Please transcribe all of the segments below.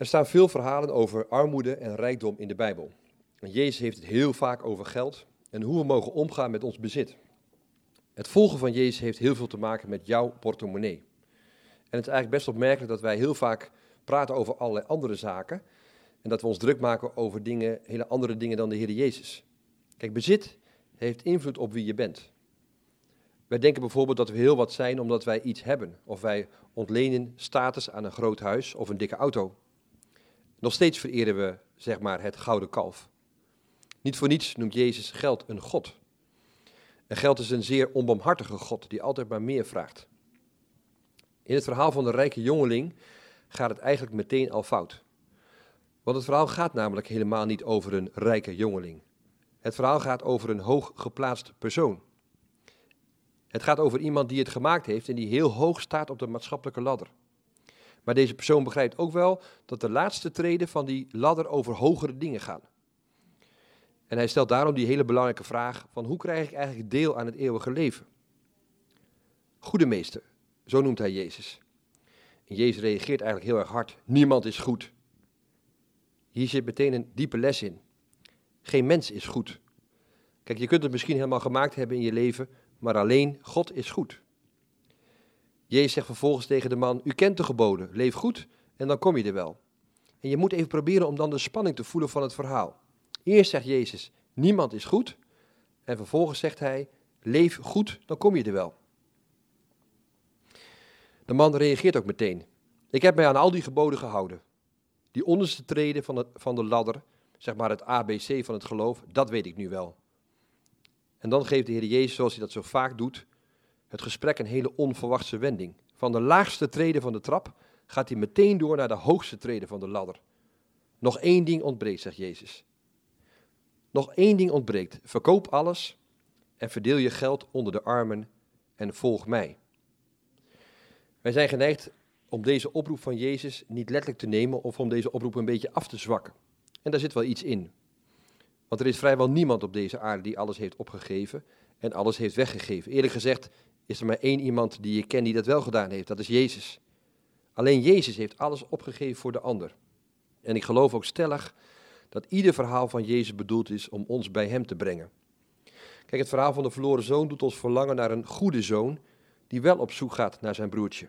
Er staan veel verhalen over armoede en rijkdom in de Bijbel. En Jezus heeft het heel vaak over geld en hoe we mogen omgaan met ons bezit. Het volgen van Jezus heeft heel veel te maken met jouw portemonnee. En het is eigenlijk best opmerkelijk dat wij heel vaak praten over allerlei andere zaken. En dat we ons druk maken over dingen, hele andere dingen dan de Heer Jezus. Kijk, bezit heeft invloed op wie je bent. Wij denken bijvoorbeeld dat we heel wat zijn omdat wij iets hebben. Of wij ontlenen status aan een groot huis of een dikke auto. Nog steeds vereren we, zeg maar, het gouden kalf. Niet voor niets noemt Jezus geld een God. En geld is een zeer onbarmhartige God die altijd maar meer vraagt. In het verhaal van de rijke jongeling gaat het eigenlijk meteen al fout. Want het verhaal gaat namelijk helemaal niet over een rijke jongeling. Het verhaal gaat over een hooggeplaatst persoon. Het gaat over iemand die het gemaakt heeft en die heel hoog staat op de maatschappelijke ladder. Maar deze persoon begrijpt ook wel dat de laatste treden van die ladder over hogere dingen gaan. En hij stelt daarom die hele belangrijke vraag van hoe krijg ik eigenlijk deel aan het eeuwige leven? Goede meester, zo noemt hij Jezus. En Jezus reageert eigenlijk heel erg hard. Niemand is goed. Hier zit meteen een diepe les in. Geen mens is goed. Kijk, je kunt het misschien helemaal gemaakt hebben in je leven, maar alleen God is goed. Jezus zegt vervolgens tegen de man: U kent de geboden, leef goed en dan kom je er wel. En je moet even proberen om dan de spanning te voelen van het verhaal. Eerst zegt Jezus: Niemand is goed. En vervolgens zegt hij: Leef goed, dan kom je er wel. De man reageert ook meteen. Ik heb mij aan al die geboden gehouden. Die onderste treden van, van de ladder, zeg maar het ABC van het geloof, dat weet ik nu wel. En dan geeft de Heer Jezus, zoals hij dat zo vaak doet, het gesprek een hele onverwachte wending. Van de laagste treden van de trap gaat hij meteen door naar de hoogste treden van de ladder. Nog één ding ontbreekt, zegt Jezus. Nog één ding ontbreekt. Verkoop alles en verdeel je geld onder de armen en volg mij. Wij zijn geneigd om deze oproep van Jezus niet letterlijk te nemen of om deze oproep een beetje af te zwakken. En daar zit wel iets in. Want er is vrijwel niemand op deze aarde die alles heeft opgegeven en alles heeft weggegeven. Eerlijk gezegd is er maar één iemand die je kent die dat wel gedaan heeft. Dat is Jezus. Alleen Jezus heeft alles opgegeven voor de ander. En ik geloof ook stellig dat ieder verhaal van Jezus bedoeld is om ons bij Hem te brengen. Kijk, het verhaal van de verloren zoon doet ons verlangen naar een goede zoon die wel op zoek gaat naar zijn broertje.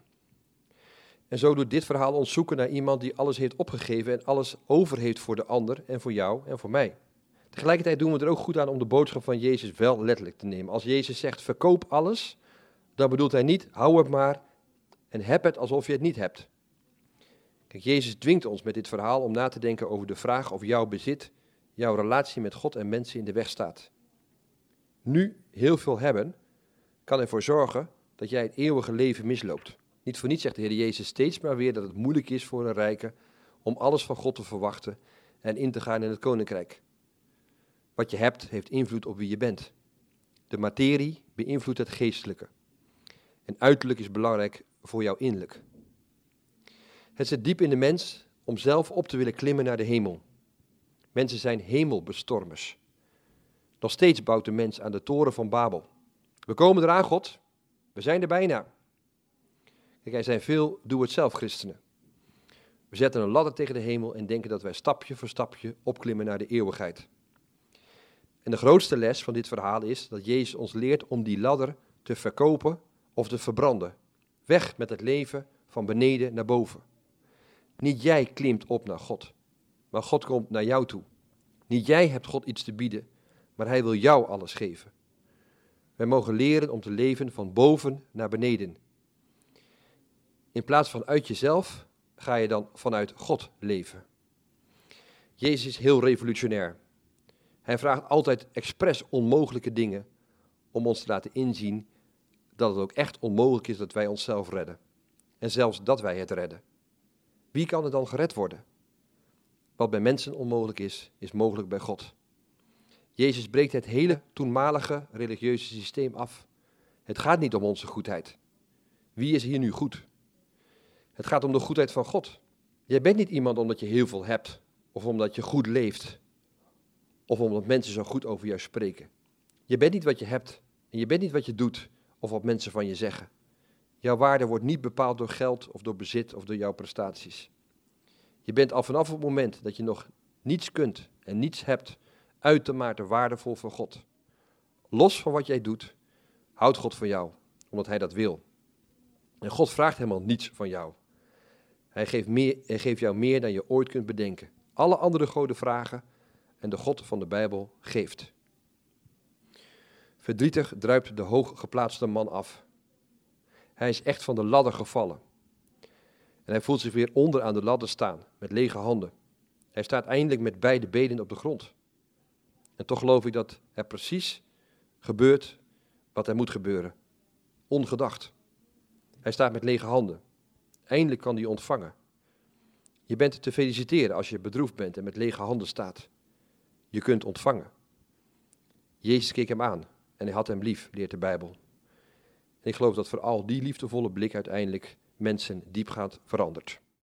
En zo doet dit verhaal ons zoeken naar iemand die alles heeft opgegeven en alles over heeft voor de ander en voor jou en voor mij. Tegelijkertijd doen we er ook goed aan om de boodschap van Jezus wel letterlijk te nemen. Als Jezus zegt verkoop alles, dan bedoelt hij niet hou het maar en heb het alsof je het niet hebt. Kijk, Jezus dwingt ons met dit verhaal om na te denken over de vraag of jouw bezit, jouw relatie met God en mensen in de weg staat. Nu heel veel hebben, kan ervoor zorgen dat jij het eeuwige leven misloopt. Niet voor niets zegt de Heer Jezus steeds maar weer dat het moeilijk is voor een rijke om alles van God te verwachten en in te gaan in het koninkrijk. Wat je hebt heeft invloed op wie je bent. De materie beïnvloedt het geestelijke. En uiterlijk is belangrijk voor jouw innerlijk. Het zit diep in de mens om zelf op te willen klimmen naar de hemel. Mensen zijn hemelbestormers. Nog steeds bouwt de mens aan de toren van Babel. We komen eraan, God. We zijn er bijna. Kijk, er zijn veel doe-het-zelf christenen. We zetten een ladder tegen de hemel en denken dat wij stapje voor stapje opklimmen naar de eeuwigheid. En de grootste les van dit verhaal is dat Jezus ons leert om die ladder te verkopen of te verbranden. Weg met het leven van beneden naar boven. Niet jij klimt op naar God, maar God komt naar jou toe. Niet jij hebt God iets te bieden, maar Hij wil jou alles geven. Wij mogen leren om te leven van boven naar beneden. In plaats van uit jezelf ga je dan vanuit God leven. Jezus is heel revolutionair. Hij vraagt altijd expres onmogelijke dingen om ons te laten inzien dat het ook echt onmogelijk is dat wij onszelf redden. En zelfs dat wij het redden. Wie kan er dan gered worden? Wat bij mensen onmogelijk is, is mogelijk bij God. Jezus breekt het hele toenmalige religieuze systeem af. Het gaat niet om onze goedheid. Wie is hier nu goed? Het gaat om de goedheid van God. Jij bent niet iemand omdat je heel veel hebt, of omdat je goed leeft, of omdat mensen zo goed over jou spreken. Je bent niet wat je hebt, en je bent niet wat je doet, of wat mensen van je zeggen. Jouw waarde wordt niet bepaald door geld of door bezit of door jouw prestaties. Je bent al vanaf het moment dat je nog niets kunt en niets hebt, uitermate waardevol voor God. Los van wat jij doet, houdt God van jou, omdat Hij dat wil. En God vraagt helemaal niets van jou. Hij geeft, meer, hij geeft jou meer dan je ooit kunt bedenken. Alle andere goden vragen en de God van de Bijbel geeft. Verdrietig druipt de hooggeplaatste man af. Hij is echt van de ladder gevallen. En hij voelt zich weer onder aan de ladder staan, met lege handen. Hij staat eindelijk met beide benen op de grond. En toch geloof ik dat er precies gebeurt wat er moet gebeuren. Ongedacht. Hij staat met lege handen. Eindelijk kan hij ontvangen. Je bent te feliciteren als je bedroefd bent en met lege handen staat. Je kunt ontvangen. Jezus keek hem aan en hij had hem lief, leert de Bijbel. Ik geloof dat vooral die liefdevolle blik uiteindelijk mensen diepgaand verandert.